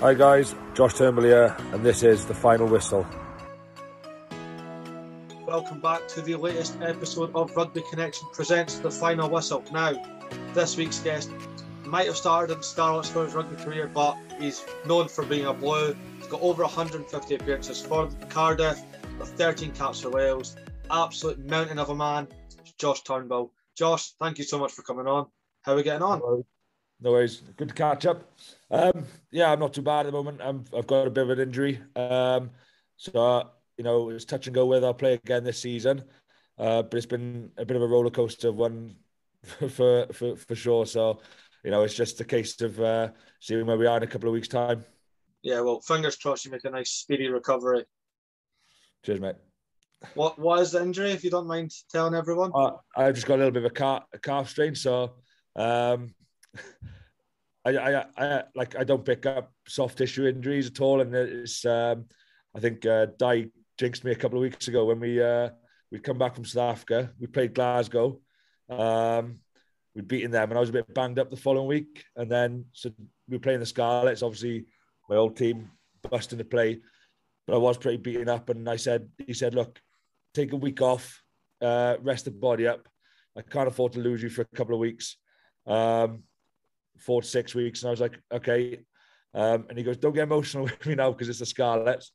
Hi guys, Josh Turnbull here, and this is the final whistle. Welcome back to the latest episode of Rugby Connection presents the final whistle. Now, this week's guest might have started in Scarlets for his rugby career, but he's known for being a blue. He's got over 150 appearances for Cardiff, with 13 caps for Wales. Absolute mountain of a man, Josh Turnbull. Josh, thank you so much for coming on. How are we getting on? No worries. Good to catch up. Um, yeah, I'm not too bad at the moment. i have got a bit of an injury. Um, so, you know, it's touch and go whether I'll play again this season. Uh, but it's been a bit of a roller coaster one for, for, for sure. So, you know, it's just a case of uh, seeing where we are in a couple of weeks' time. Yeah, well, fingers crossed you make a nice speedy recovery. Cheers, mate. What what is the injury, if you don't mind telling everyone? Uh, I just got a little bit of a calf, a calf strain, so um, I, I, I, like I don't pick up soft tissue injuries at all, and it's um, I think uh, Dai jinxed me a couple of weeks ago when we uh, we'd come back from South Africa. We played Glasgow. Um, we'd beaten them, and I was a bit banged up the following week. And then so we were playing the Scarlets, obviously my old team busting to play, but I was pretty beaten up. And I said, he said, look, take a week off, uh, rest the body up. I can't afford to lose you for a couple of weeks um, four to six weeks. And I was like, okay. Um, and he goes, don't get emotional with me now because it's the Scarlets.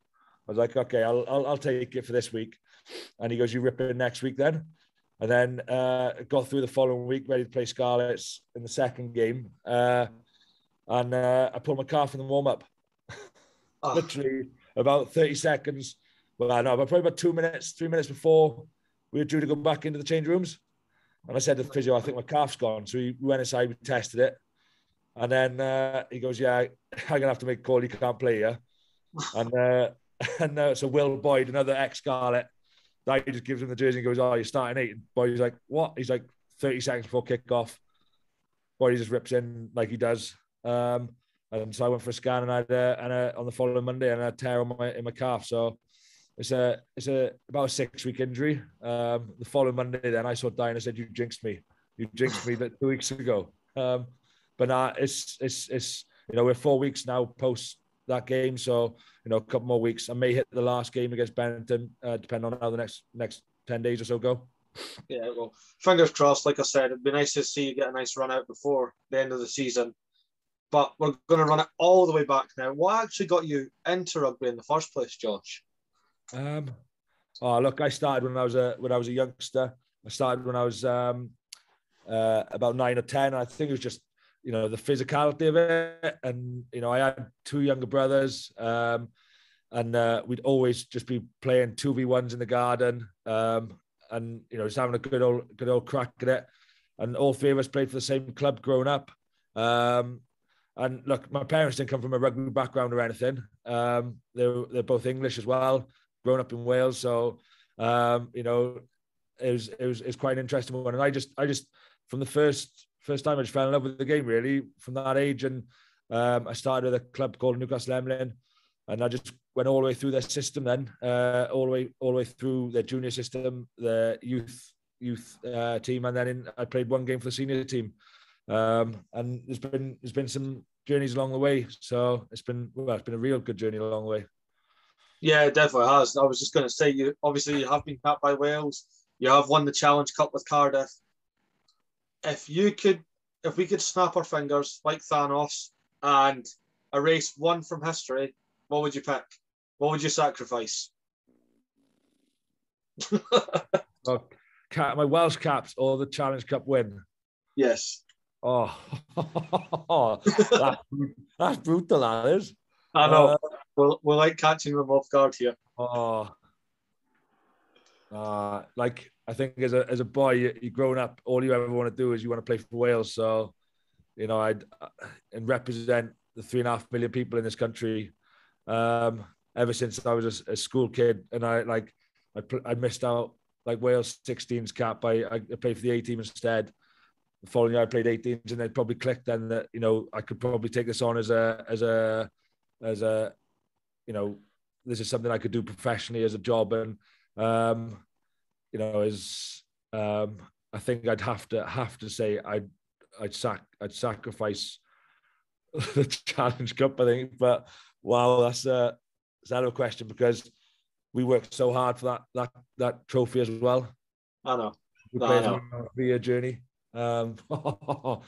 I was like, okay, I'll, I'll, I'll take it for this week. And he goes, you rip it next week then. And then uh, got through the following week, ready to play Scarlets in the second game. Uh, and uh, I pulled my calf in the warm up. Oh. Literally about 30 seconds. Well, I know, but probably about two minutes, three minutes before we were due to go back into the change rooms. And I said to the physio, I think my calf's gone. So we went inside, we tested it. And then uh, he goes, Yeah, I'm to have to make a call. You can't play here. and uh, and uh, so Will Boyd, another ex Scarlet, he just gives him the jersey and goes, Oh, you're starting eight. And Boyd's like, What? He's like, 30 seconds before kickoff. Boyd just rips in like he does. Um, and so I went for a scan and I had uh, and uh, on the following Monday and I had a tear on my, in my calf. So it's a it's a about a six week injury. Um, the following Monday, then I saw Diana said, "You jinxed me. You jinxed me that two weeks ago." Um, but it's it's it's you know we're four weeks now post that game, so you know a couple more weeks. I may hit the last game against Benetton, uh, depending on how the next next ten days or so go. Yeah, well, fingers crossed. Like I said, it'd be nice to see you get a nice run out before the end of the season. But we're going to run it all the way back now. What actually got you into rugby in the first place, Josh? Um, oh, look, I started when I was a when I was a youngster. I started when I was um, uh, about nine or ten. I think it was just you know the physicality of it, and you know I had two younger brothers, um, and uh, we'd always just be playing two v ones in the garden, um, and you know just having a good old good old crack at it. And all three of us played for the same club growing up. Um, and look, my parents didn't come from a rugby background or anything. Um, they're they're both English as well growing up in Wales, so um, you know, it was it was it's quite an interesting one. And I just I just from the first first time I just fell in love with the game really from that age, and um, I started with a club called Newcastle Emlyn, and I just went all the way through their system then, uh, all the way all the way through their junior system, the youth youth uh, team, and then in, I played one game for the senior team. Um, and there's been there's been some journeys along the way, so it's been well, it's been a real good journey along the way. Yeah, it definitely has. I was just going to say, you obviously you have been capped by Wales. You have won the Challenge Cup with Cardiff. If you could, if we could snap our fingers like Thanos and erase one from history, what would you pick? What would you sacrifice? oh, cap, my Welsh caps or the Challenge Cup win? Yes. Oh, that's, that's brutal, that is. I know. Uh, we're, we're like catching them off guard here. Oh, uh, like I think as a as a boy, you, you growing up, all you ever want to do is you want to play for Wales. So, you know, I'd uh, and represent the three and a half million people in this country. Um, ever since I was a, a school kid, and I like I I missed out like Wales 16s cap. I I played for the A team instead. The following year, I played 18s, and they probably clicked then that you know I could probably take this on as a as a as a you know, this is something I could do professionally as a job. And, um, you know, as um, I think I'd have to have to say I'd I'd sac I'd sacrifice the Challenge Cup, I think. But wow, that's a that's a question because we worked so hard for that that that trophy as well. I know. We No, I know. journey. Um,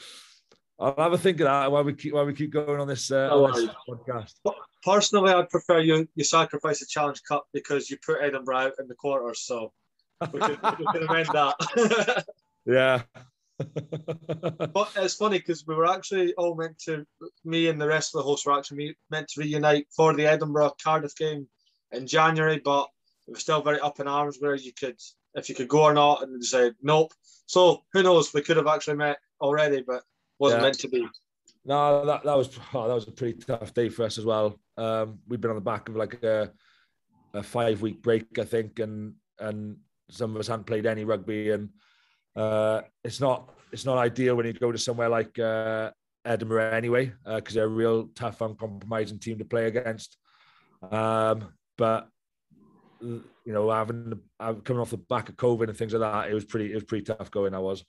I'll have a think of that while we keep while we keep going on this, uh, No on this podcast. Personally, I'd prefer you you sacrifice the Challenge Cup because you put Edinburgh out in the quarters, so we can, we can amend that. Yeah. but it's funny because we were actually all meant to, me and the rest of the hosts were actually meant to reunite for the Edinburgh Cardiff game in January, but it was still very up in arms where you could, if you could go or not, and they said nope. So who knows? We could have actually met already, but wasn't Yeah. meant to be. No, that, that was oh, that was a pretty tough day for us as well. Um, we've been on the back of like a, a five week break, I think, and and some of us hadn't played any rugby, and uh, it's not it's not ideal when you go to somewhere like uh, Edinburgh anyway, because they're a real tough, uncompromising team to play against. Um, but you know, having uh, coming off the back of COVID and things like that, it was pretty it was pretty tough going. I was.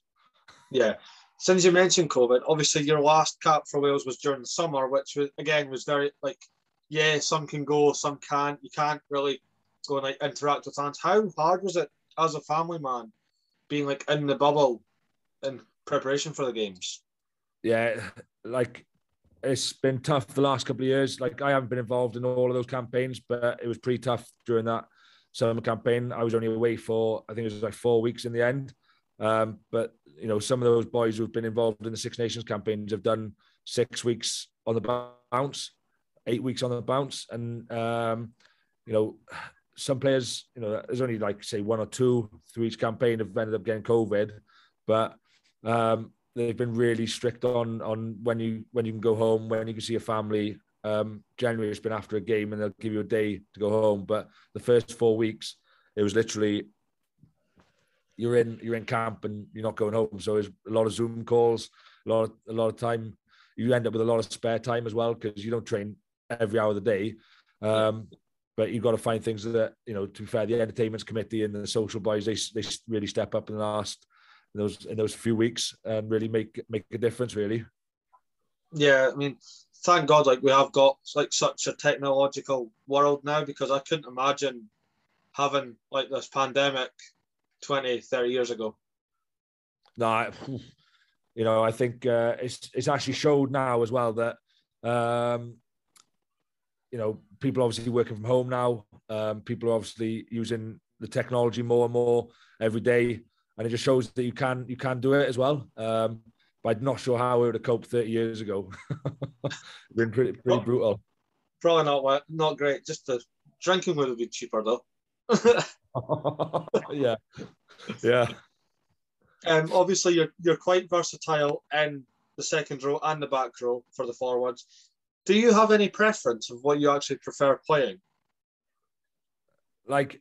Yeah. Since you mentioned COVID, obviously your last cap for Wales was during the summer, which was again was very like, yeah, some can go, some can't. You can't really go and like interact with fans. How hard was it as a family man, being like in the bubble in preparation for the games? yeah, like it's been tough the last couple of years. Like I haven't been involved in all of those campaigns, but it was pretty tough during that summer campaign. I was only away for I think it was like four weeks in the end. Um, but you know, some of those boys who've been involved in the Six Nations campaigns have done six weeks on the bounce, eight weeks on the bounce, and um, you know, some players, you know, there's only like say one or two through each campaign have ended up getting COVID, but um, they've been really strict on on when you when you can go home, when you can see your family. Um, generally, it's been after a game, and they'll give you a day to go home. But the first four weeks, it was literally you're in you're in camp and you're not going home. So it's a lot of Zoom calls, a lot of a lot of time. You end up with a lot of spare time as well because you don't train every hour of the day. Um, but you've got to find things that you know. To be fair, the entertainment committee and the social boys they they really step up in the last in those in those few weeks and really make make a difference. Really, Yeah, I mean, thank God, like we have got like such a technological world now because I couldn't imagine having like this pandemic 20, 30 years ago. no, I- you know, I think uh, it's it's actually showed now as well that um, you know people obviously working from home now. Um, people are obviously using the technology more and more every day, and it just shows that you can you can do it as well. Um, but I'm not sure how we would have coped 30 years ago. Been pretty pretty Well- brutal. Probably not not great. Just the drinking would have been cheaper though. yeah, yeah. um, obviously, you're you're quite versatile in the second row and the back row for the forwards. Do you have any preference of what you actually prefer playing? like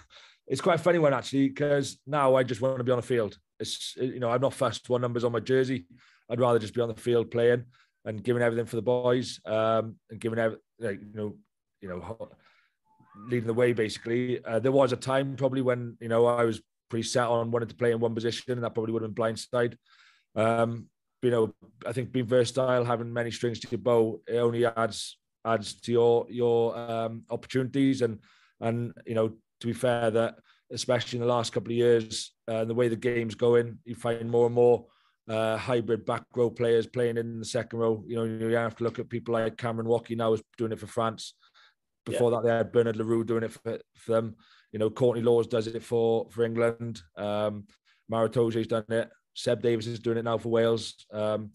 it's quite a funny one actually because now I just want to be on the field. It's you know I'm not fussed one numbers on my jersey. I'd rather just be on the field playing and giving everything for the boys um, and giving every, like you know you know leading the way basically. Uh, there was a time probably when you know I was pretty set on wanting to play in one position and that probably would have been blindside. Um, you know I think being versatile, having many strings to your bow, it only adds adds to your your um, opportunities and and you know, to be fair, that especially in the last couple of years, uh, the way the game's going, you find more and more uh, hybrid back row players playing in the second row. You know, you have to look at people like Cameron Woki now is doing it for France. Before that, they had Bernard Le Roux doing it for, for them. You know, Courtney Lawes does it for for England. Um, Maro Itoje's done it. Seb Davies is doing it now for Wales um,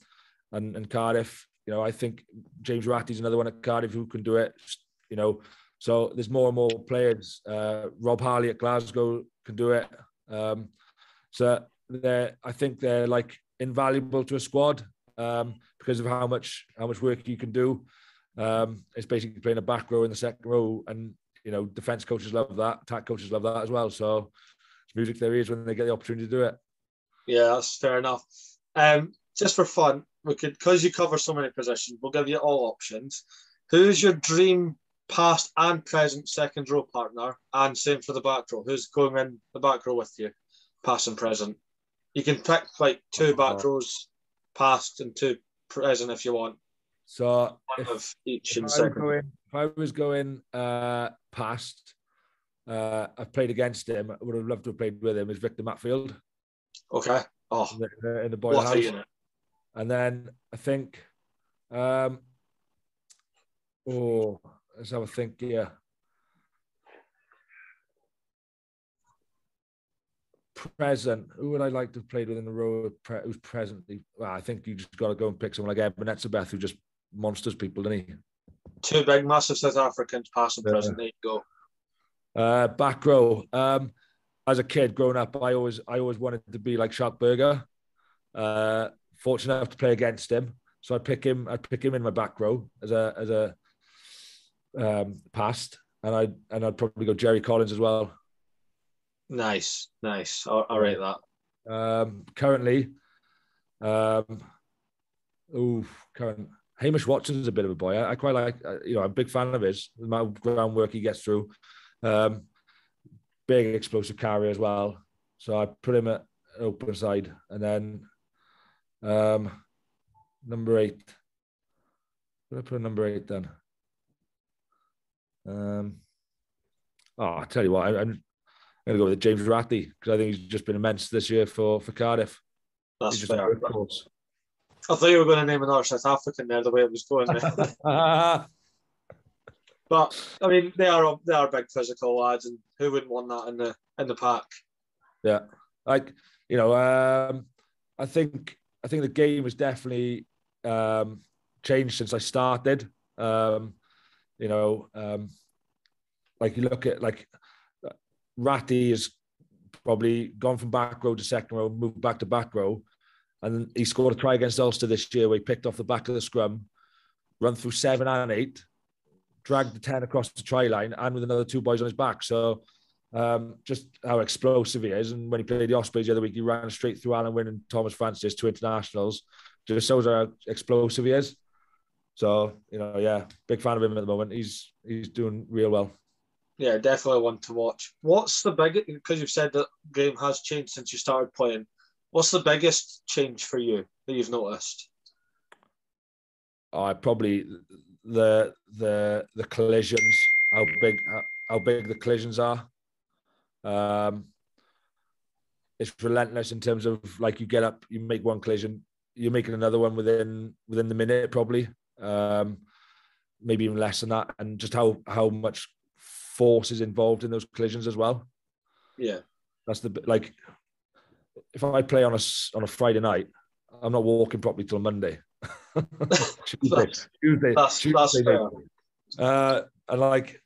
and, and Cardiff. You know, I think James Ratti's another one at Cardiff who can do it. You know, so there's more and more players. Uh, Rob Harley at Glasgow can do it. Um, so they're, I think they're like invaluable to a squad um, because of how much how much work you can do. Um, it's basically playing a back row in the second row, and you know defense coaches love that, attack coaches love that as well. So it's music their ears when they get the opportunity to do it. Yeah, that's fair enough. Um, just for fun, we could because you cover so many positions, we'll give you all options. Who's your dream past and present second row partner? And same for the back row. Who's going in the back row with you, past and present? You can pick like two back rows, past and two present if you want. So One if, each if in I going, if I was going uh, past, uh, I've played against him. I would have loved to have played with him. Is Victor Matfield Okay. Oh, in the, in the boiler what a house. unit. And then I think, um, oh, let's have a think here. Present. Who would I like to have played with in the row? Pre- who's presently? Well, I think you just got to go and pick someone like Eben Etzebeth, who just monsters people, doesn't he? Two big, massive South Africans, past and Yeah. present. There you go. Uh, back row. Um, as a kid growing up, I always I always wanted to be like Schalk Burger. Uh, fortunate enough to play against him, so I pick him. I pick him in my back row as a as a um, past, and I and I'd probably go Jerry Collins as well. Nice, nice. I, I rate that. Um, currently, um, oh, current Hamish Watson's a bit of a boy. I, I quite like. uh, You know, I'm a big fan of his. The amount of groundwork he gets through. Um, big explosive carry as well. So I put him at open side, and then um, number eight. Where did I put number eight then? Um, oh, I tell you what, I, I'm going to go with James Ratti because I think he's just been immense this year for for Cardiff. That's He's fair. I thought you were going to name another South African there, the way it was going there. but I mean, they are they are big physical lads, and who wouldn't want that in the in the pack? Yeah, like you know, um, I think I think the game has definitely um, changed since I started. Um, you know, um, like you look at like Ratti has probably gone from back row to second row, moved back to back row, and he scored a try against Ulster this year where he picked off the back of the scrum, run through seven and eight, dragged the ten across the try line, and with another two boys on his back. So um, just how explosive he is. And when he played the Ospreys the other week, he ran straight through Alun Wyn and Tomas Francis, two internationals. Just shows how explosive he is. So you know, yeah, big fan of him at the moment. He's he's doing real well. Yeah, definitely one to watch. What's the biggest? Because you've said that game has changed since you started playing. What's the biggest change for you that you've noticed? I probably the the the collisions, how big how big the collisions are. Um, it's relentless in terms of like you get up, you make one collision, you're making another one within within the minute probably, um, maybe even less than that, and just how how much force is involved in those collisions as well. Yeah, That's the like if I play on a on a Friday night, I'm not walking properly till Monday. Tuesday, Tuesday, That's- Tuesday that's. Uh, and like,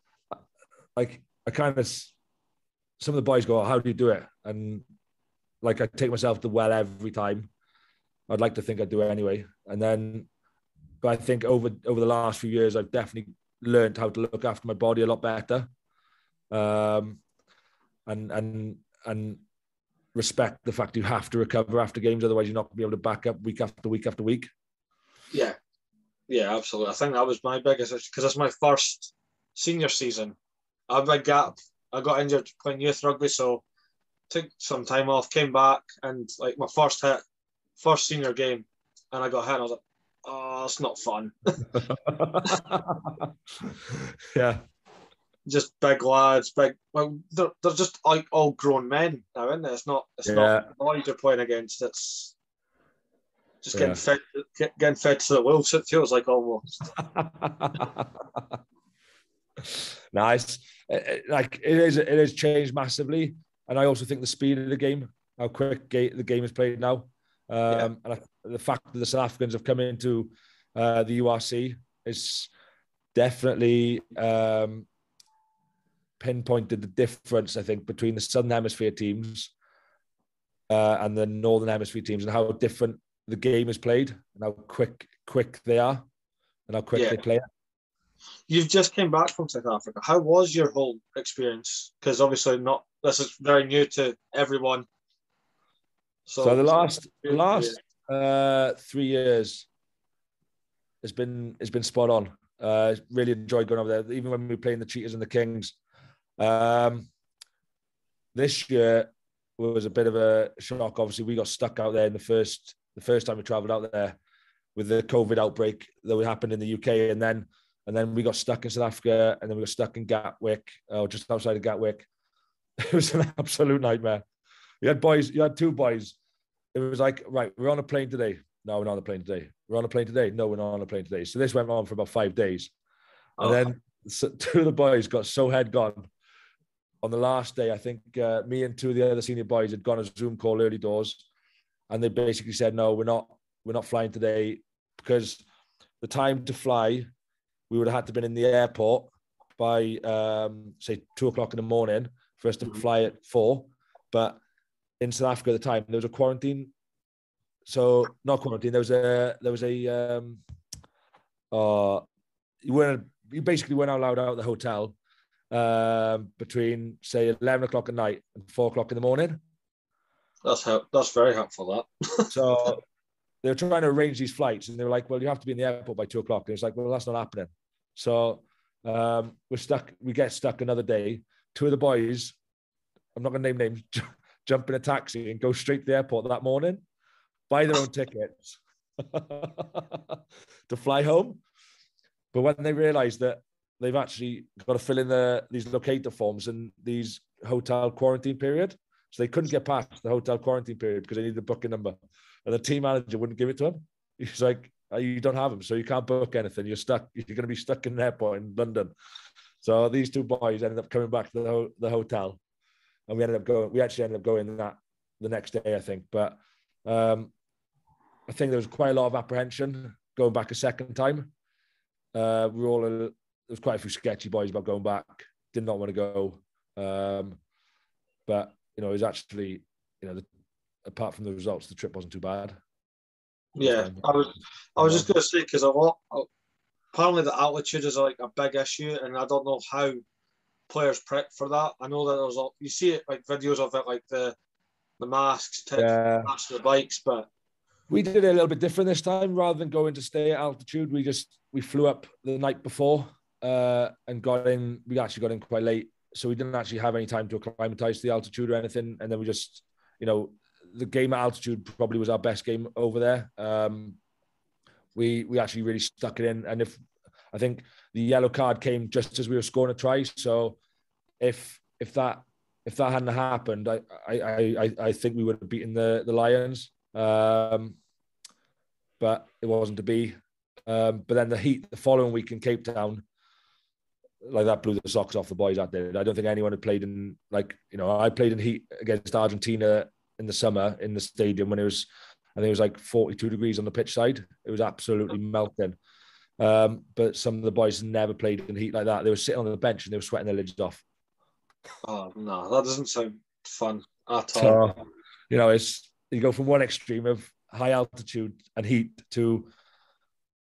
like I kind of some of the boys go, "How do you do it?" And like I take myself to the well every time. I'd like to think I do it anyway, and then, but I think over over the last few years, I've definitely learned how to look after my body a lot better, um, and and and respect the fact you have to recover after games, otherwise you're not going to be able to back up week after week after week. Yeah, yeah, absolutely. I think that was my biggest because it's my first senior season. I had a big gap. I got injured playing youth rugby, so took some time off, came back, and like my first hit, first senior game, and I got hit. And I was like, oh, it's not fun. yeah, just big lads, big. Well, they're, they're just like all grown men now, isn't it? It's not. It's not boys you're playing against. It's just getting Yeah. fed, get, getting fed to the wolves. It feels like almost. nice. It- it- like it is, it has changed massively, and I also think the speed of the game, how quick ga- the game is played now, um, and I, the fact that the South Africans have come into uh, the URC is definitely um, pinpointed the difference. I think between the Southern Hemisphere teams uh, and the Northern Hemisphere teams, and how different the game is played, and how quick quick they are, and how quick Yeah. they play. You've just came back from South Africa. How was your whole experience? Because obviously not. This is very new to everyone. So, the last the last uh, three years has been has been spot on. Uh, really enjoyed going over there, even when we were playing the Cheetahs and the Kings. Um, this year was a bit of a shock. Obviously, we got stuck out there in the first the first time we travelled out there. with the COVID outbreak that happened in the UK, and then and then we got stuck in South Africa, and then we got stuck in Gatwick, or just outside of Gatwick. It was an absolute nightmare. You had boys, you had two boys. It was like, right, we're on a plane today. No, we're not on a plane today. We're on a plane today. No, we're not on a plane today. So this went on for about five days. And oh. then two of the boys got so head gone on the last day. I think uh, me and two of the other senior boys had gone a Zoom call early doors, and they basically said, "No, we're not. We're not flying today because the time to fly, we would have had to have been in the airport by um, say two o'clock in the morning for us to mm-hmm. fly at four. But in South Africa at the time, there was a quarantine. So not quarantine. There was a there was a um, uh, you weren't you basically weren't allowed out of the hotel um, between say eleven o'clock at night and four o'clock in the morning. That's how that's very helpful. That so they were trying to arrange these flights, and they were like, "Well, you have to be in the airport by two o'clock." And it's like, "Well, that's not happening." So um, we're stuck. We get stuck another day. Two of the boys, I'm not going to name names, jump in a taxi and go straight to the airport that morning, buy their own tickets to fly home. But when they realised that they've actually got to fill in the these locator forms and these hotel quarantine period, so they couldn't get past the hotel quarantine period because they needed a booking number, and the team manager wouldn't give it to them. He's like, oh, "You don't have them, so you can't book anything. You're stuck. You're going to be stuck in an airport in London." So these two boys ended up coming back to the, ho- the hotel, and we ended up going. We actually ended up going that the next day, I think. But um, I think there was quite a lot of apprehension going back a second time. Uh, we were all a, there was quite a few sketchy boys about going back. Did not want to go, um, but you know, was actually you know, the, apart from the results, the trip wasn't too bad. Yeah, I was I was just going to say because a lot apparently the altitude is like a big issue, and I don't know how players prep for that. I know that there's a, you see it like videos of it, like the the masks, yeah. the bikes, but we did it a little bit different this time. Rather than going to stay at altitude, we just we flew up the night before uh, and got in. We actually got in quite late, so we didn't actually have any time to acclimatize to the altitude or anything. And then we just, you know, the game at altitude probably was our best game over there. Um, we we actually really stuck it in, and if I think the yellow card came just as we were scoring a try, so if if that if that hadn't happened, I I I, I think we would have beaten the the Lions. Um, but it wasn't to be. Um, but then the heat the following week in Cape Town, like that blew the socks off the boys out there. I don't think anyone had played in like you know I played in heat against Argentina in the summer in the stadium when it was I think it was like 42 degrees on the pitch side. It was absolutely melting. Um, but some of the boys never played in heat like that. They were sitting on the bench and they were sweating their lids off. Oh no, that doesn't sound fun at all. So, you know, it's you go from one extreme of high altitude and heat to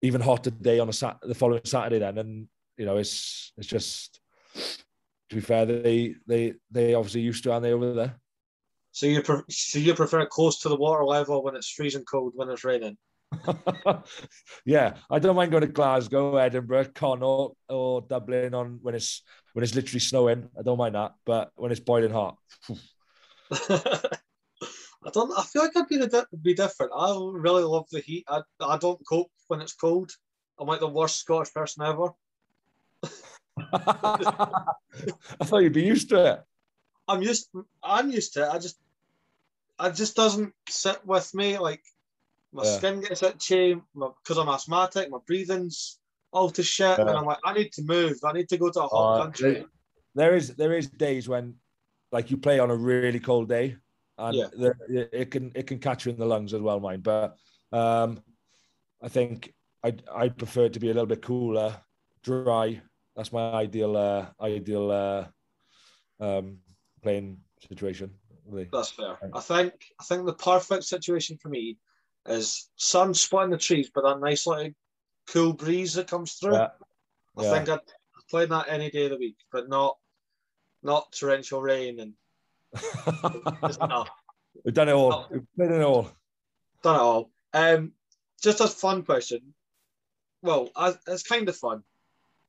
even hotter day on a sat the following Saturday then. And you know, it's it's just to be fair, they they they obviously used to, aren't they, over there? So you pre- so you prefer close to the water level when it's freezing cold when it's raining? yeah, I don't mind going to Glasgow, Edinburgh, Con or, Dublin on when it's when it's literally snowing. I don't mind that, but when it's boiling hot. I don't. I feel like I'd be be different. I really love the heat. I, I don't cope when it's cold. I'm like the worst Scottish person ever. I thought you'd be used to it. I'm used. I'm used to it. I just, it just doesn't sit with me. Like my yeah. skin gets itchy because I'm asthmatic. My breathing's all to shit, yeah. and I'm like, I need to move. I need to go to a hot uh, country. There is there is days when, like, you play on a really cold day, and yeah. the, it can it can catch you in the lungs as well, mine. But um, I think I I prefer it to be a little bit cooler, dry. That's my ideal uh, ideal uh, um, playing situation. Really. That's fair. I think I think the perfect situation for me is sun splitting the trees, but that nice little cool breeze that comes through. Yeah. I yeah. think I'd play that any day of the week, but not not torrential rain and We've done it all. We've played it all. Done it all. Um, just a fun question. Well, it's kind of fun.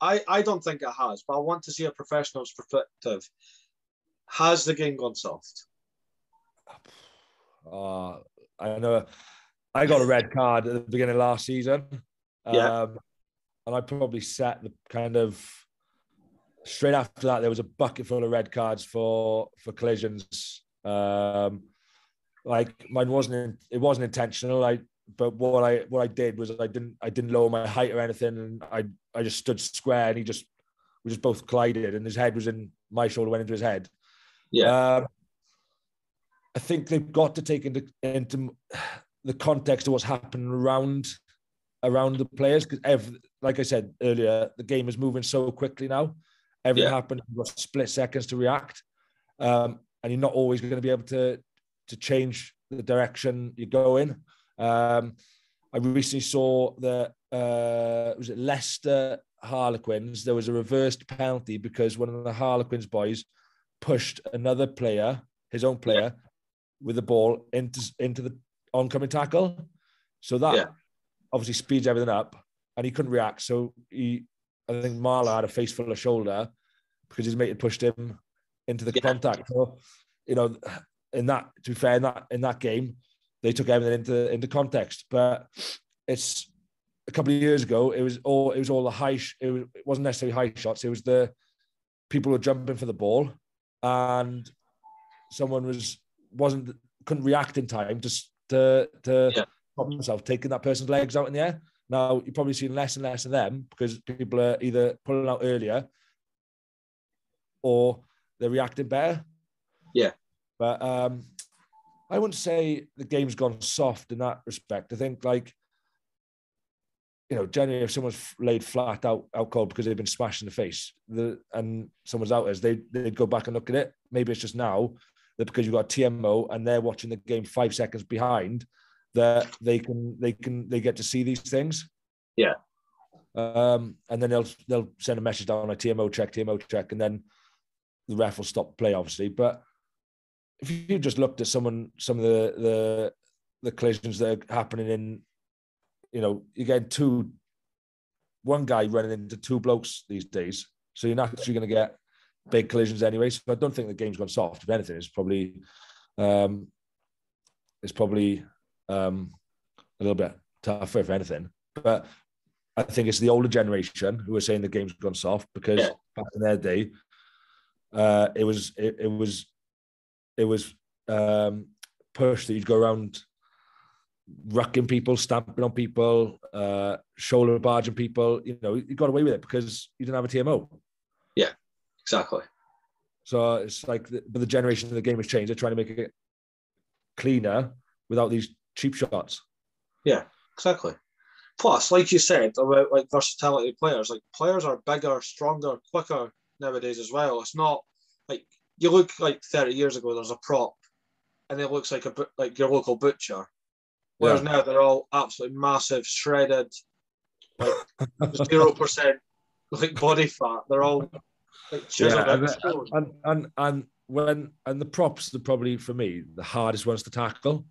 I, I don't think it has, but I want to see a professional's perspective. Has the game gone soft? Uh, I know I got a red card at the beginning of last season. Yeah. Um, and I probably set the kind of straight after that there was a bucket full of red cards for for collisions. Um, like mine wasn't it wasn't intentional. I but what I what I did was I didn't I didn't lower my height or anything, and I I just stood square, and he just we just both collided, and his head was in my shoulder, went into his head. Yeah. Um, I think they've got to take into into the context of what's happening around around the players because like I said earlier, the game is moving so quickly now. Everything Yeah. happens, you've got split seconds to react. Um, and you're not always going to be able to to change the direction you go in. Um, I recently saw that uh, was it Leicester Harlequins. There was a reversed penalty because one of the Harlequins boys pushed another player, his own player, with the ball into into the oncoming tackle. So that Yeah. obviously speeds everything up, and he couldn't react. So he, I think Marla had a face full of shoulder because his mate had pushed him into the Yeah. contact. So, you know, in that to be fair, in that in that game, they took everything into into context. But it's a couple of years ago. It was all it was all the high. sh- It, was, it wasn't necessarily high shots. It was the people were jumping for the ball, and someone was wasn't couldn't react in time to to to Yeah. stop himself taking that person's legs out in the air. Now you're probably seeing less and less of them because people are either pulling out earlier or they're reacting better. Yeah. But um, I wouldn't say the game's gone soft in that respect. I think like you know, generally if someone's laid flat out out cold because they've been smashed in the face, the and someone's out as they they'd go back and look at it. Maybe it's just now that because you've got TMO and they're watching the game five seconds behind, that they can they can they get to see these things. Yeah. Um, and then they'll they'll send a message down like TMO check, TMO check, and then the ref will stop play, obviously. But if you just looked at someone, some of the the the collisions that are happening in, you know, you're getting two, one guy running into two blokes these days, so you're naturally going to get big collisions anyway. So I don't think the game's gone soft. If anything, it's probably, um, it's probably um, a little bit tougher if anything. But I think it's the older generation who are saying the game's gone soft because Yeah. back in their day, uh, it was it, it was it was um, pushed that you'd go around rucking people, stamping on people, uh, shoulder barging people. You know, you got away with it because you didn't have a TMO. Yeah, exactly. So it's like, the, but the generation of the game has changed. They're trying to make it cleaner without these cheap shots. Yeah, exactly. Plus, like you said about like versatility of players, like players are bigger, stronger, quicker nowadays as well. It's not like you look like 30 years ago. There's a prop, and it looks like a like your local butcher. Whereas Yeah. now they're all absolutely massive, shredded, like zero percent like body fat. They're all like Yeah, and, and and and when and the props are probably for me the hardest ones to tackle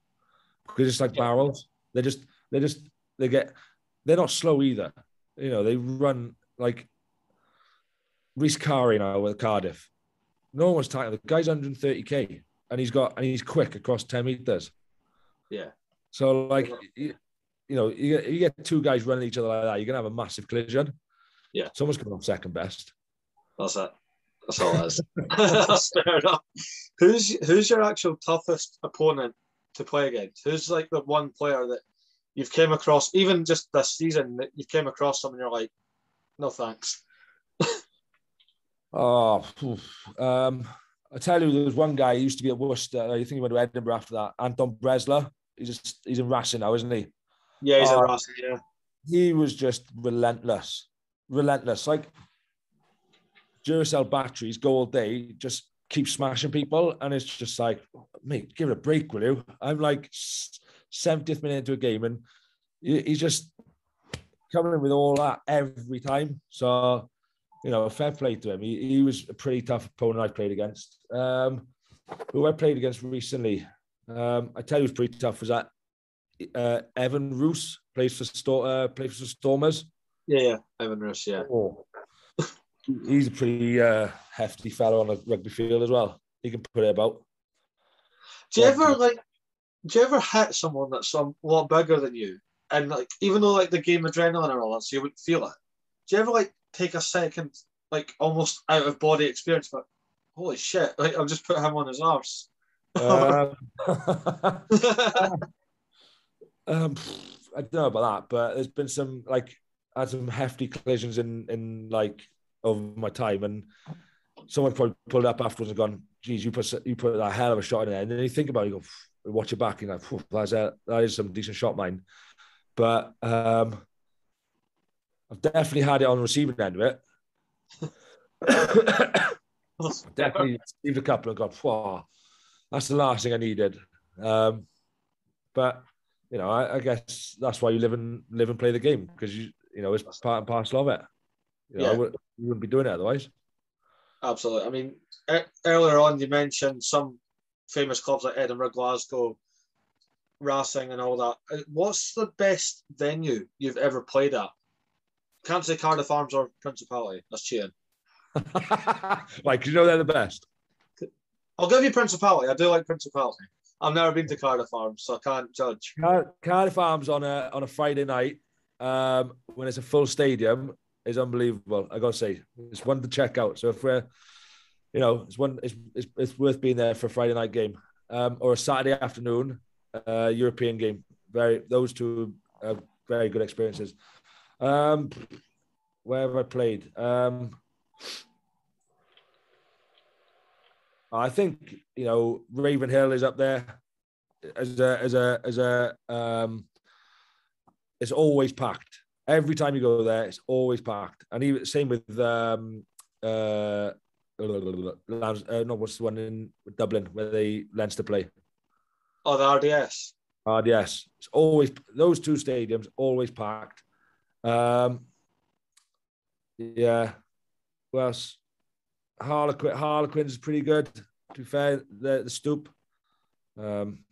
because it's like Yeah. barrels. They just they just they get they're not slow either. You know they run like Rhys Carré now with Cardiff. No one was tackling the guy's 130k and he's got and he's quick across 10 meters. Yeah, So like you, you know you get, you get two guys running each other like that, you're gonna have a massive collision. Yeah. someone's coming off second best. that's it. That's all it is. that's fair enough. Who's who's your actual toughest opponent to play against? Who's like the one player that you've came across, even just this season, that you've came across someone you're like, no thanks. Oh, um, I tell you, there was one guy who used to be at Worcester. I think he went to Edinburgh after that. Anton Bresler. He's just he's in Racing now, isn't he? Yeah, he's Oh. a Rasta, yeah. He was just relentless, relentless. Like Duracell batteries go all day, just keep smashing people, and it's just like, mate, give it a break, will you? I'm like seventieth minute into a game, and he's just coming in with all that every time. So you know, a fair play to him. He, he was a pretty tough opponent I played against. Um, who I played against recently, um, I tell you, was pretty tough. Was that uh, Evan Roos plays for Stor- uh, plays for Stormers? Yeah, yeah. Evan Roos. yeah. Oh, he's a pretty uh, hefty fellow on a rugby field as well. He can put it about. Do you Yeah. ever like do you ever hit someone that's a lot bigger than you? And like, even though like the game adrenaline and all that, so you wouldn't feel it. Do you ever like take a second, like almost out of body experience, but holy shit, like I'll just put him on his arse. Um, um, I don't know about that, but there's been some like I had some hefty collisions in in like over my time, and someone probably pulled up afterwards and gone, "Geez, you put you put that hell of a shot in there." And then you think about it, you go, watch it back, and you're like, "That's a, that is some decent shot, mine." But um, I've definitely had it on the receiving end of it. definitely received a couple and gone, "Wow, that's the last thing I needed." Um, but you know, I, I, guess that's why you live and live and play the game because you you know it's part and parcel of it. You know, yeah. Would, you wouldn't be doing it otherwise. Absolutely. I mean, earlier on you mentioned some famous clubs like Edinburgh, Glasgow, Racing, and all that. Uh, what's the best venue you've ever played at? Can't say Cardiff Arms or Principality. That's cheating. like you know they're the best. I'll give you Principality. I do like Principality. I've never been to Cardiff Arms, so I can't judge. Cardiff Arms on a on a Friday night um, when it's a full stadium is unbelievable. I gotta say, it's one to check out. So if we're, you know, it's one, it's, it's, it's worth being there for a Friday night game um, or a Saturday afternoon uh, European game. Very those two are very good experiences. Um, where have I played? Um, I think you know Ravenhill is up there as a as a as a um, it's always packed. Every time you go there, it's always packed. And even same with um, uh, uh, no, what's the one in Dublin where they Leinster play? Oh, the RDS. RDS. It's always those two stadiums always packed. Um, yeah. Well, else? Harlequin. Harlequins is pretty good. To be fair, the, the stoop. Um,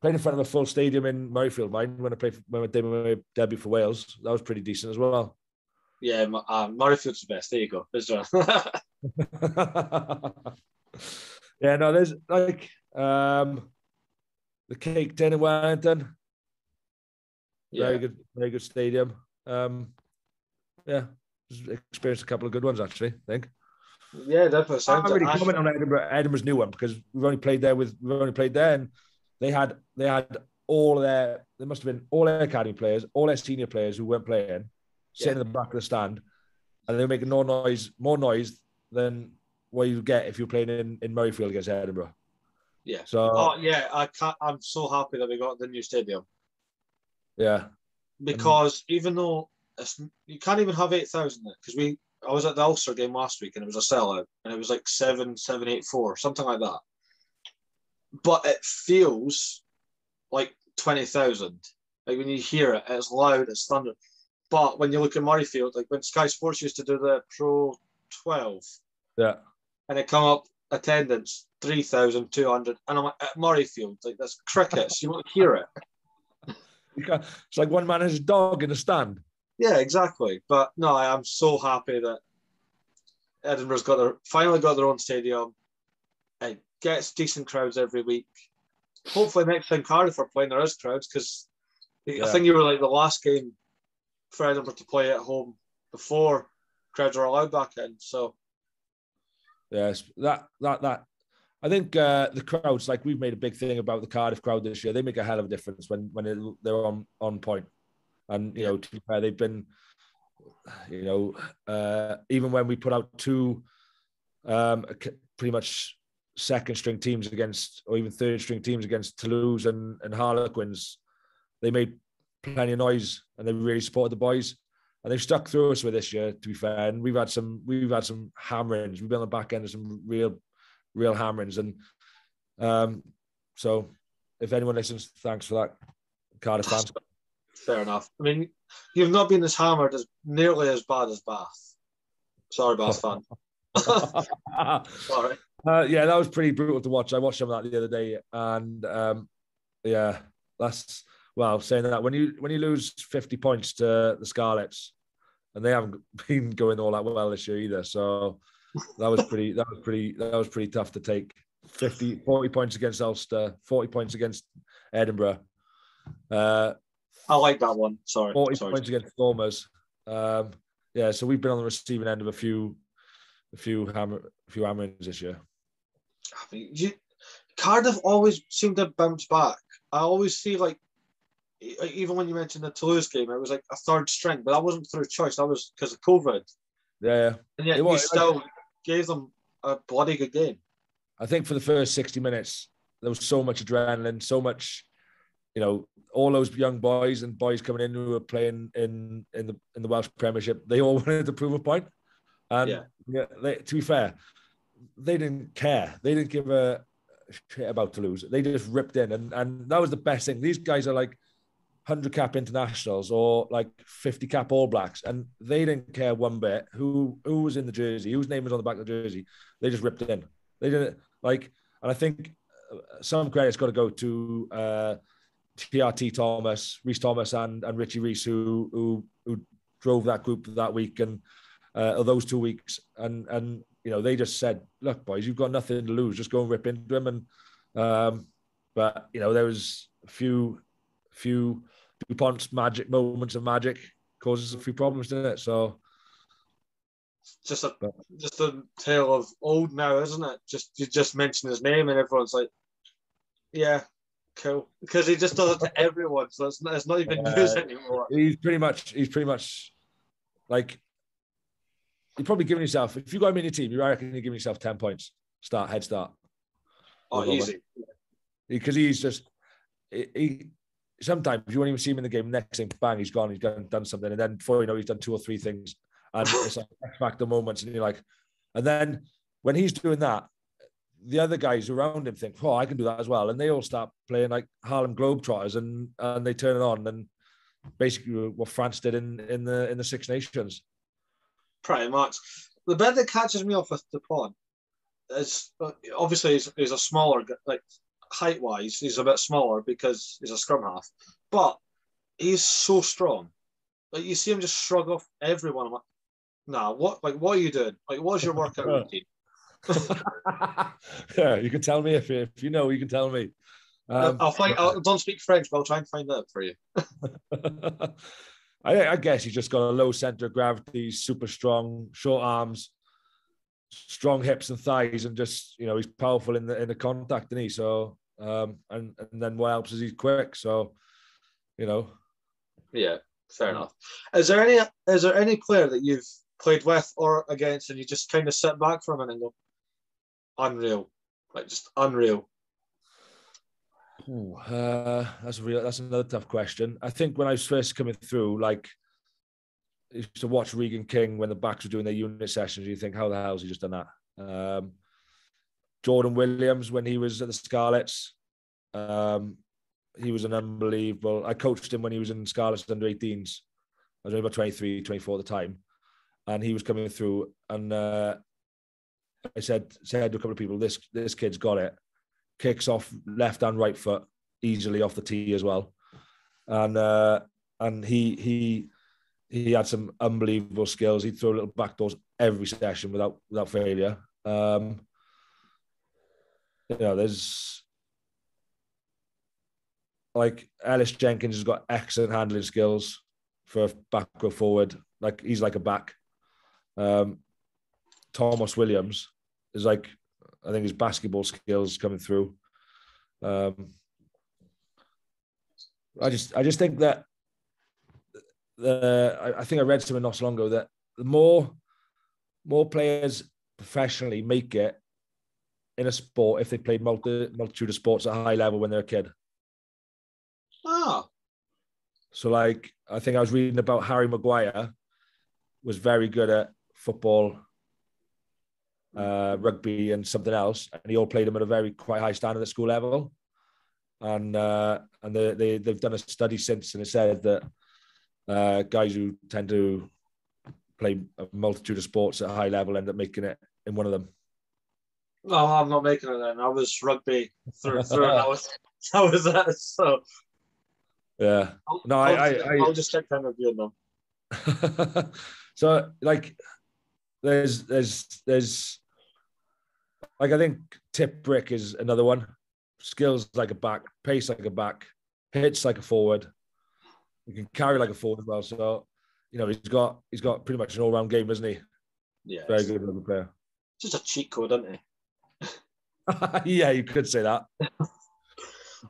played in front of a full stadium in Murrayfield, mine when I played when I did my debut for Wales. That was pretty decent as well. Yeah, uh, Murrayfield's the best. There you go. yeah, no, there's like um, the Cake Tin in Wellington. Yeah. Very good, very good stadium. Um, yeah, experienced a couple of good ones actually. I think. Yeah, definitely. I can't really comment on Edinburgh, Edinburgh's new one because we've only played there with we've only played there and they had they had all their there must have been all their academy players, all their senior players who weren't playing, sitting yeah. in the back of the stand, and they were making no noise, more noise than what you get if you're playing in, in Murrayfield against Edinburgh. Yeah. So oh yeah, I can't I'm so happy that we got the new stadium. Yeah. Because even though you can't even have eight thousand because we I was at the Ulster game last week and it was a sellout and it was like seven, seven, eight, four, something like that but it feels like 20,000. Like when you hear it, it's loud, it's thunder. But when you look at Murrayfield, like when Sky Sports used to do the Pro 12, yeah, and it come up attendance 3,200, and I'm like, at Murrayfield, like that's crickets, you won't hear it. It's like one man has a dog in a stand. Yeah, exactly. But no, I am so happy that Edinburgh's got their finally got their own stadium. And gets decent crowds every week. Hopefully, next time Cardiff are playing, there is crowds because yeah. I think you were like the last game for Edinburgh to play at home before crowds are allowed back in. So, yes, that that that. I think uh, the crowds, like we've made a big thing about the Cardiff crowd this year, they make a hell of a difference when when they're on on point. And you know, to be fair, they've been, you know, uh, even when we put out two um, pretty much second string teams against, or even third string teams against Toulouse and, and Harlequins, they made plenty of noise and they really supported the boys. And they've stuck through us with this year, to be fair. And we've had some, we've had some hammerings. We've been on the back end of some real, real hammerings. And um, so, if anyone listens, thanks for that, Cardiff fans. Fair enough. I mean, you've not been as hammered as nearly as bad as Bath. Sorry, Bath fan. Sorry. Uh, yeah, that was pretty brutal to watch. I watched some of that the other day, and um, yeah, that's well saying that when you when you lose fifty points to the Scarlets, and they haven't been going all that well this year either. So that was pretty that was pretty that was pretty tough to take. 50, 40 points against Ulster, 40 points against Edinburgh. Uh, I like that one. Sorry. 40 Sorry. points against Stormers. Um, yeah, so we've been on the receiving end of a few, a few hammer, a few hammerings this year. I mean, you, Cardiff always seem to bounce back. I always see like, even when you mentioned the Toulouse game, it was like a third string, but that wasn't through choice. That was because of COVID. Yeah, And yet It you was, still gave them a bloody good game. I think for the first 60 minutes, there was so much adrenaline, so much, you know, all those young boys and boys coming in who were playing in in the in the Welsh Premiership, they all wanted to prove a point. And Yeah. yeah, they, to be fair, they didn't care. They didn't give a shit about to lose. They just ripped in, and and that was the best thing. These guys are like hundred cap internationals or like fifty cap All Blacks, and they didn't care one bit who who was in the jersey, whose name was on the back of the jersey. They just ripped in. They didn't like, and I think uh, some credit's got to go to uh, TRT Thomas, Rhys Thomas, and and Richie Rees, who who who drove that group that week and uh, those two weeks, and and you know they just said, look, boys, you've got nothing to lose, just go and rip into him, and um, but you know there was a few few Dupont's magic moments of magic causes a few problems, didn't it? So Just a But- just a tale of old now, isn't it? Just you just mention his name and everyone's like, yeah, cool, because he just does it to everyone, so it's not, it's not even Yeah. news anymore. he's pretty much he's pretty much like you're probably giving yourself if you got him in your team, you reckon you're giving yourself ten points start head start Oh, easy. because he's just he, he sometimes you won't even see him in the game. Next thing, bang, he's gone. He's done done something, and then before you know, he's done two or three things, and it's like back factor moments, and you're like, and then when he's doing that, the other guys around him think, oh, I can do that as well, and they all start playing like Harlem Globetrotters, and and they turn it on, and basically what France did in in the in the Six Nations. Pretty much. The bit that catches me off with Dupont is obviously he's, he's a smaller, like height wise, he's a bit smaller because he's a scrum half, but he's so strong. Like you see him just shrug off everyone. I'm like, nah, what? Like, what are you doing? Like, what's your workout routine? yeah, you can tell me if if you know, you can tell me. Um, I'll find. I don't speak French, but I'll try and find out for you. I, I guess he's just got a low center of gravity, super strong, short arms, strong hips and thighs, and just you know he's powerful in the in the contact, and he so um and and then what helps is he's quick. So you know, Yeah, fair enough. Is there any? Is there any player that you've played with or against, and you just kind of sit back for a minute and go, unreal, like just unreal. Ooh, uh, that's a real. That's another tough question. I think when I was first coming through, like, used to watch Regan King when the backs were doing their unit sessions. You think, how the hell has he just done that? Um, Jordan Williams when he was at the Scarlets, um, he was an unbelievable. I coached him when he was in Scarlets under 18s. I was only about 23, 24 at the time, and he was coming through. And uh, I said said to a couple of people, "This this kid's got it." kicks off left and right foot easily off the tee as well, and uh, and he he he had some unbelievable skills. He'd throw little backdoors every session without without failure. Um, you know, there's like Ellis Jenkins has got excellent handling skills for a back or forward. Like he's like a back. Um, Tomos Williams is like I think his basketball skills coming through. Um, I just I just think that the I, I think I read something not so long ago that the more more players professionally make it in a sport if they played multi, multitude of sports at a high level when they're a kid. Ah, So like I think I was reading about Harry Maguire was very good at football, uh, rugby, and something else, and he all played them at a very quite high standard at school level. And uh, and they, they they've done a study since, and it said that uh, guys who tend to play a multitude of sports at a high level end up making it in one of them. no, I'm not making it then. I was rugby through and through. was that was that. So Yeah. I'll, No, I'll, I- just, I- I'll just check time reviewing them. so like there's there's there's like I think Tipuric is another one. Skills like a back, pace like a back, hits like a forward. You can carry like a forward as well. So, you know, he's got he's got pretty much an all round game, isn't he? Yeah, Very good player. Just a cheat code, isn't he? yeah, you could say that. You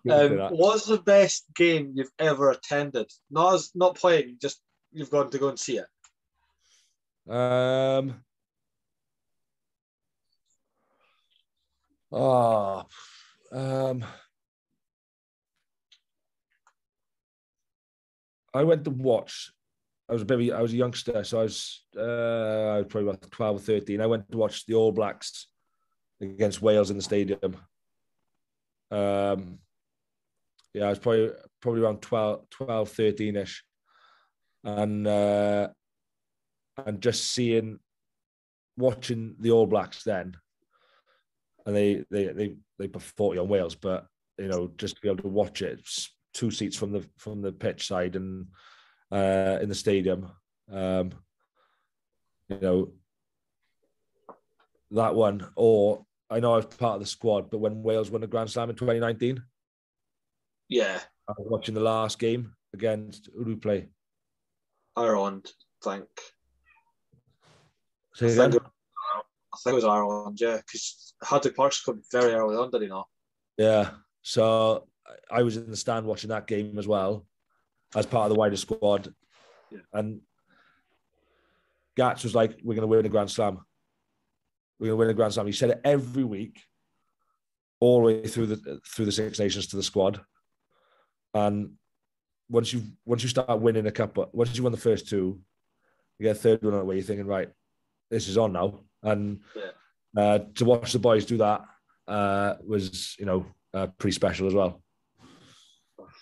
could say Um, that. what's the best game you've ever attended? Not as not playing, just you've gone to go and see it. Um. Oh, um. I went to watch. I was a baby. I was a youngster, so I was, uh, I was probably about twelve or thirteen. I went to watch the All Blacks against Wales in the stadium. Um. Yeah, I was probably probably around 12, 12 13 ish, and uh, and just seeing watching the All Blacks then, and they they they they put forty on Wales, but you know just to be able to watch it, two seats from the from the pitch side and uh, in the stadium, um, you know that one. Or I know I was part of the squad, but when Wales won the Grand Slam in twenty nineteen, Yeah, I was watching the last game against who do we play? Ireland. I think. Say I again? think, it, I think it was Ireland. Yeah, because Hadleigh Parkes come very early on, did he not? Yeah. So I was in the stand watching that game as well as part of the wider squad. Yeah. And Gats was like, We're gonna win a grand slam. We're gonna win a grand slam. He said it every week, all the way through the through the Six Nations to the squad. And once you once you start winning a couple, once you won the first two, you get a third one on the way, you're thinking, right, this is on now. And Yeah. uh, to watch the boys do that uh, was, you know, uh, pretty special as well.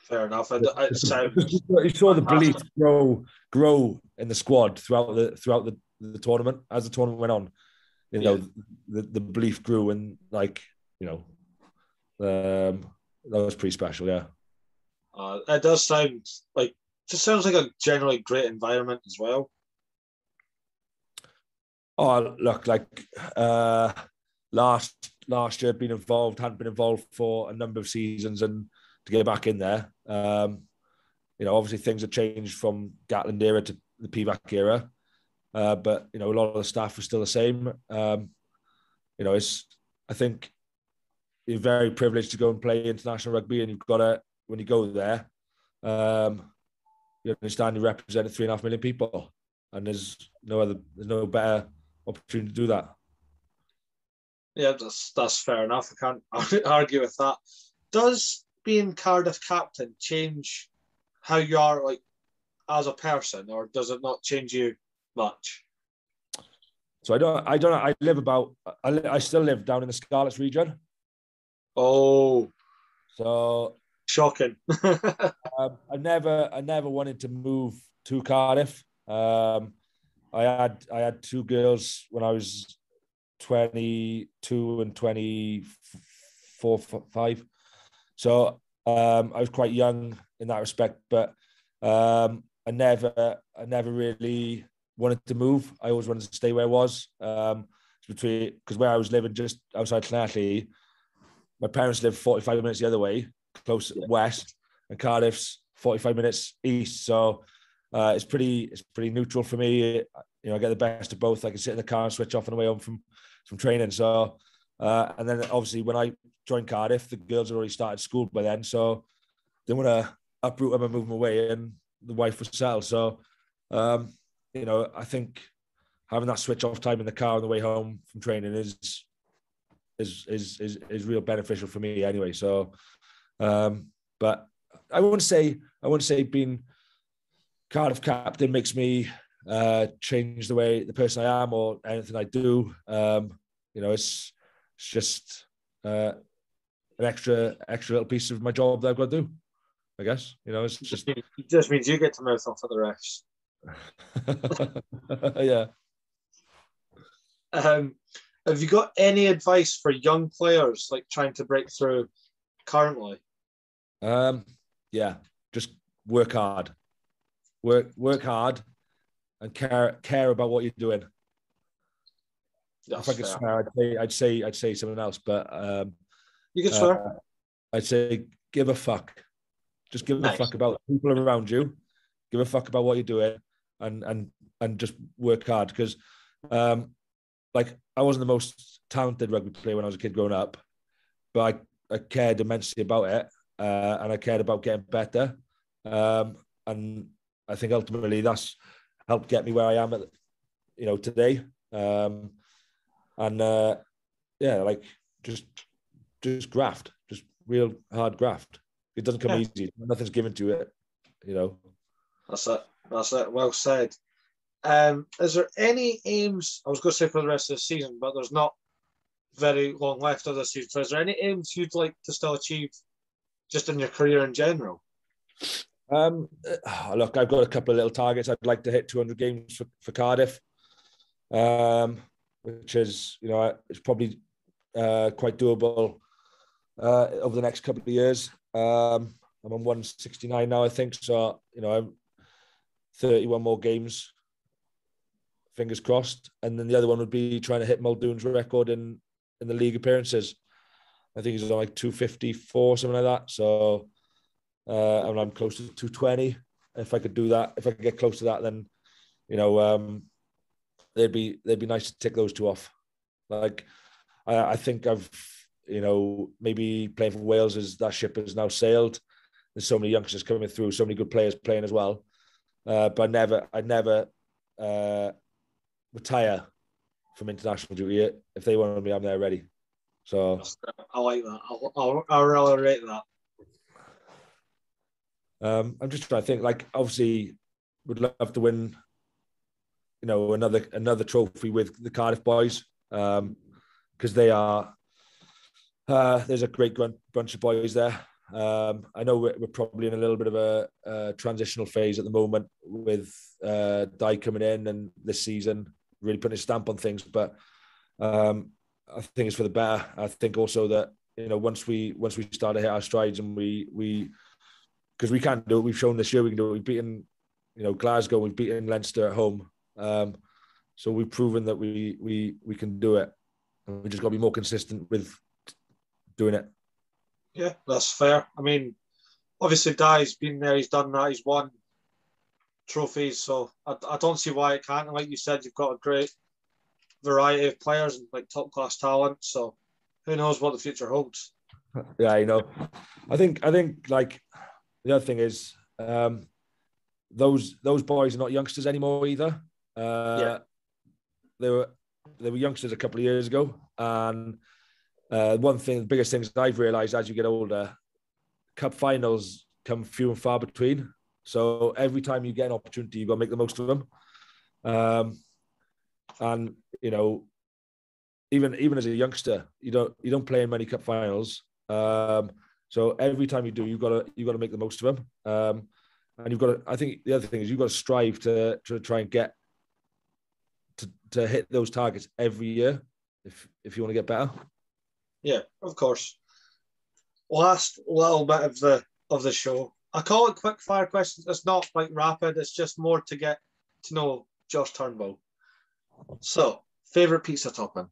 Fair enough. And sounds You saw the belief grow grow in the squad throughout the throughout the, the tournament as the tournament went on. You know, Yeah. the, the belief grew and like, you know, um, that was pretty special, yeah. uh, it does sound like just sounds like a generally great environment as well. Oh, look, like uh, last last year, been involved, hadn't been involved for a number of seasons, and to get back in there, um, you know, obviously things have changed from Gatland era to the Pivac era, uh, but you know, a lot of the staff are still the same. Um, you know, it's I think you're very privileged to go and play international rugby, and you've got to when you go there, um, you understand you represent three and a half million people, and there's no other, there's no better opportunity to do that. Yeah, that's that's fair enough. I can't argue with that. Does being Cardiff captain change how you are like as a person, or does it not change you much? So I don't, I don't, I live about, I, li- I still live down in the Scarlets region. Oh, So shocking. um, I never, I never wanted to move to Cardiff. Um, I had, I had two girls when I was 22 and 24, five. So um, I was quite young in that respect, but um, I never, I never really wanted to move. I always wanted to stay where I was. Um, between because where I was living just outside Llanelli, my parents lived 45 minutes the other way, close west, and Cardiff's 45 minutes east. So uh, it's pretty it's pretty neutral for me. You know, I get the best of both. I can sit in the car and switch off on the way home from from training. So uh, and then obviously when I joined Cardiff, the girls had already started school by then. So they want to uproot them and move them away, and the wife was settled. So um, you know, I think having that switch off time in the car on the way home from training is is is is, is real beneficial for me anyway. So, um, but I wouldn't say I wouldn't say being Cardiff captain makes me uh, change the way the person I am or anything I do. Um, you know, it's it's just uh, an extra extra little piece of my job that I've got to do. I guess you know it's just It just means you get to mouth off at the refs. yeah. Um, have you got any advice for young players like trying to break through currently? Um, yeah, just work hard. Work work hard and care care about what you're doing. If I could swear, I'd say, I'd say I'd say something else, but um, you can swear. Uh, I'd say give a fuck. Just give nice. a fuck about people around you. Give a fuck about what you're doing, and and and just work hard because, um, like I wasn't the most talented rugby player when I was a kid growing up, but I, I cared immensely about it, uh, and I cared about getting better, um, and I think ultimately that's helped get me where I am at, you know, today. Um, and uh, yeah, like just just graft, just real hard graft. It doesn't come yeah. easy. Nothing's given to it, you know. That's it. That's it. Well said. Um, is there any aims? I was going to say for the rest of the season, but there's not very long left of the season. So, is there any aims you'd like to still achieve, just in your career in general? Um, uh, look, I've got a couple of little targets. I'd like to hit 200 games for, for Cardiff. Um, which is you know it's probably uh, quite doable uh, over the next couple of years. Um, I'm on 169 now, I think. So you know, I'm 31 more games. Fingers crossed. And then the other one would be trying to hit Muldoon's record in in the league appearances. I think he's on like 254, something like that. So uh, I'm close to 220. If I could do that, if I could get close to that, then you know, um, they'd be they'd be nice to take those two off. Like I, I think I've you know maybe playing for Wales is that ship has now sailed. There's so many youngsters coming through, so many good players playing as well. Uh, but I never I never uh, retire from international duty. If they want me, I'm there ready. So I like that. I'll, I'll, I really rate that. Um, I'm just trying to think. Like, obviously, would love to win you know another another trophy with the Cardiff boys because um, they are uh, there's a great bunch of boys there. Um, I know we're, we're, probably in a little bit of a, a transitional phase at the moment with uh, Dai coming in and this season really putting a stamp on things, but um, I think it's for the better. I think also that you know once we once we start to hit our strides and we we because we can't do it. We've shown this year we can do it. We've beaten you know Glasgow, we've beaten Leinster at home. Um, so we've proven that we we we can do it. We just got to be more consistent with doing it. Yeah, that's fair. I mean, obviously, Dai's been there. He's done that. He's won trophies. So I, I don't see why it can't. And like you said, you've got a great variety of players and like top class talent. So who knows what the future holds? Yeah, you know, I think I think like the other thing is um, those those boys are not youngsters anymore either. Uh, yeah. They were they were youngsters a couple of years ago, and uh, one thing, the biggest things I've realised as you get older, cup finals come few and far between. So every time you get an opportunity, you've got to make the most of them. Um, and you know, even even as a youngster, you don't you don't play in many cup finals. Um, so every time you do, you've got to you've got to make the most of them. Um, and you've got to. I think the other thing is you've got to strive to to try and get to, to hit those targets every year if if you want to get better. Yeah, of course. Last little bit of the of the show. I call it quick fire questions. It's not like rapid. It's just more to get to know Josh Turnbull. So, favorite pizza topping.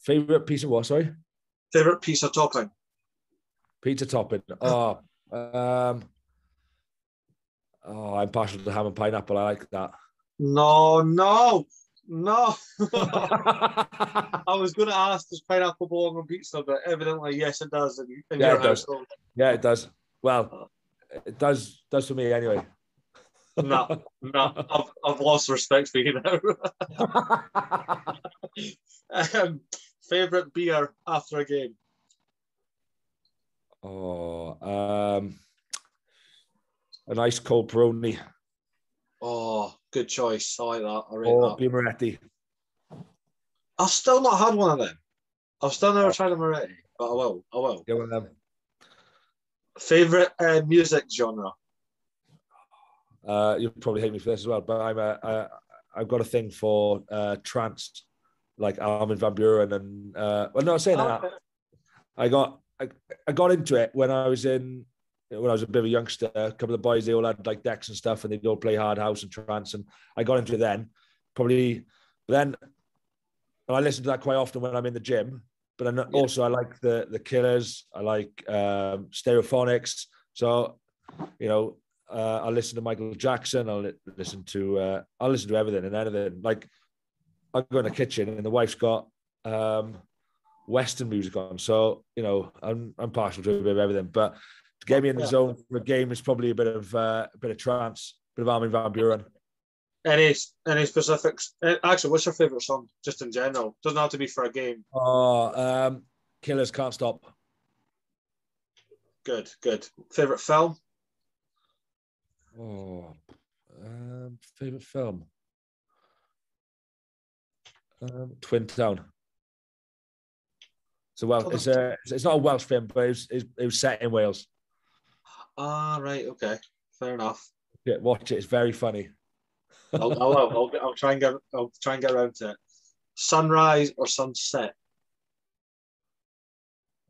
Favorite piece of what? Sorry. Favorite piece of topping. Pizza topping. Oh, um, oh, I'm partial to ham and pineapple. I like that. No, no, no. I was going to ask, does pineapple belong on pizza? But evidently, yes, it does. In, in yeah, it does. Yeah, it does. Well, it does. Does for me anyway. no, no, I've, I've lost respect for you now. um, favorite beer after a game? Oh, um, a nice cold Peroni. Oh, good choice. I like that. I rate oh, that. Moretti. I've still not had one of them. I've still never tried a Moretti, but I will. I will. Get one of them. Favorite uh, music genre? Uh, you'll probably hate me for this as well, but I'm a, I, I've got a thing for uh, trance, like Armin van Buuren and uh, well, no, saying oh, that, I got I, I got into it when I was in when I was a bit of a youngster, a couple of the boys they all had like decks and stuff, and they'd all play hard house and trance, and I got into it then. Probably then and I listen to that quite often when I'm in the gym. But I also I like the the Killers. I like um, Stereophonics. So, you know, uh, I listen to Michael Jackson. I'll listen to uh, I'll listen to everything and anything. Like I go in the kitchen and the wife's got um, Western music on. So you know, I'm I'm partial to a bit of everything. But to get me in the zone for a game is probably a bit of uh, a bit of trance, a bit of Armin van Buuren. Any any specifics? Eh, actually, what's your favorite song, just in general? Doesn't have to be for a game. Oh, um, Killers can't stop. Good, good. Favorite film? Oh, um, favorite film. Um, Twin Town. So well, it's a it's not a Welsh film, but it was, it was set in Wales. Ah, right, okay, fair enough. Yeah, watch it. It's very funny. I'll, I'll, I'll, I'll, try and get I'll try and get around to it. Sunrise or sunset?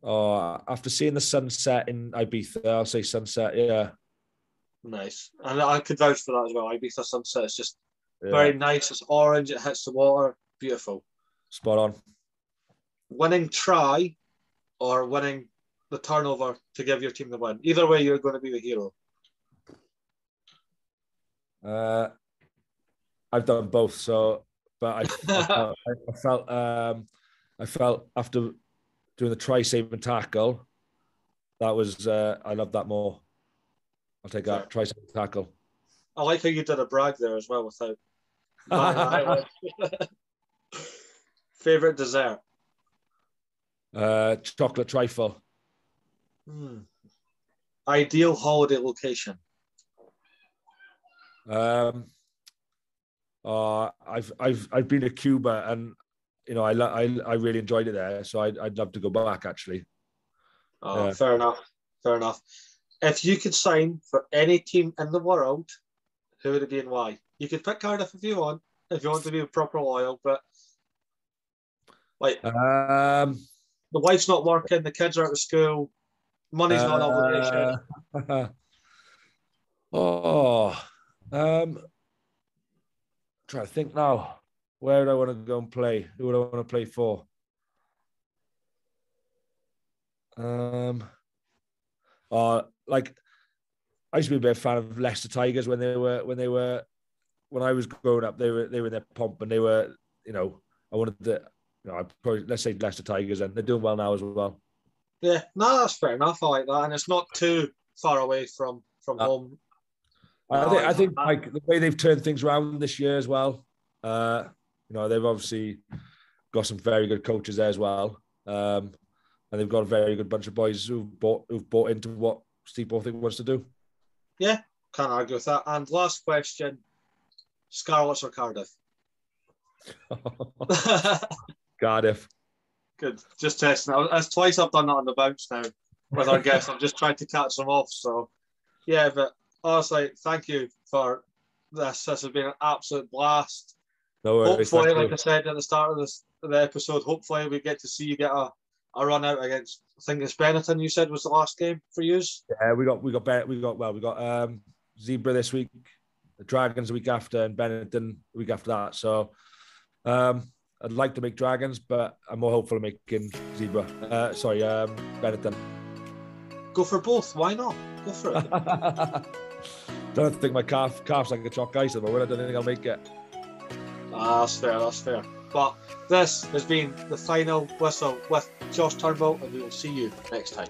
Oh, after seeing the sunset in Ibiza, I'll say sunset. Yeah. Nice, and I could vouch for that as well. Ibiza sunset is just yeah. very nice. It's orange. It hits the water. Beautiful. Spot on. Winning try or winning the turnover to give your team the win. Either way, you're going to be the hero. Uh, I've done both. So, but I, I felt, I felt, um, I felt after doing the try save and tackle, that was uh, I love that more. I'll take that try save and tackle. I like how you did a brag there as well without. Favorite dessert? Uh, chocolate trifle. Hmm. Ideal holiday location? Um, uh, I've I've I've been to Cuba and you know I I I really enjoyed it there, so I'd I'd love to go back actually. Oh, fair enough. Fair enough. If you could sign for any team in the world, who would it be and why? You could pick Cardiff if you want, if you want to be a proper loyal, but like um, the wife's not working, the kids are out of school, money's not an obligation. oh, um, try to think now. Where do I want to go and play? Who would I want to play for? Um, uh, like I used to be a big fan of Leicester Tigers when they were when they were when I was growing up. They were they were in their pomp and they were you know I wanted to you know I probably let's say Leicester Tigers and they're doing well now as well. Yeah, no, that's fair enough. I like that, and it's not too far away from from uh, home. I think I think like the way they've turned things around this year as well. Uh, you know, they've obviously got some very good coaches there as well, um, and they've got a very good bunch of boys who've bought who've bought into what Steve Borthwick wants to do. Yeah, can't argue with that. And last question: Scarlets or Cardiff? Cardiff. Good. Just testing. That's twice I've done that on the bounce now with our guests. I've just tried to catch them off. So, yeah, but honestly, thank you for this. This has been an absolute blast. No worries. Hopefully, like I said at the start of this the episode, hopefully we get to see you get a, a run out against. I think it's Benetton. You said was the last game for you. Yeah, we got we got we got well we got um Zebre this week, the Dragons the week after, and Benetton the week after that. So, um, I'd like to make Dragons, but I'm more hopeful of making Zebre. Uh, sorry, um, Benetton. Go for both. Why not? Go for it. don't think my calf calf's like a chalk ice at the moment. I don't think I'll make it. Ah, that's fair. That's fair. But this has been the final whistle with Josh Turnbull, and we will see you next time.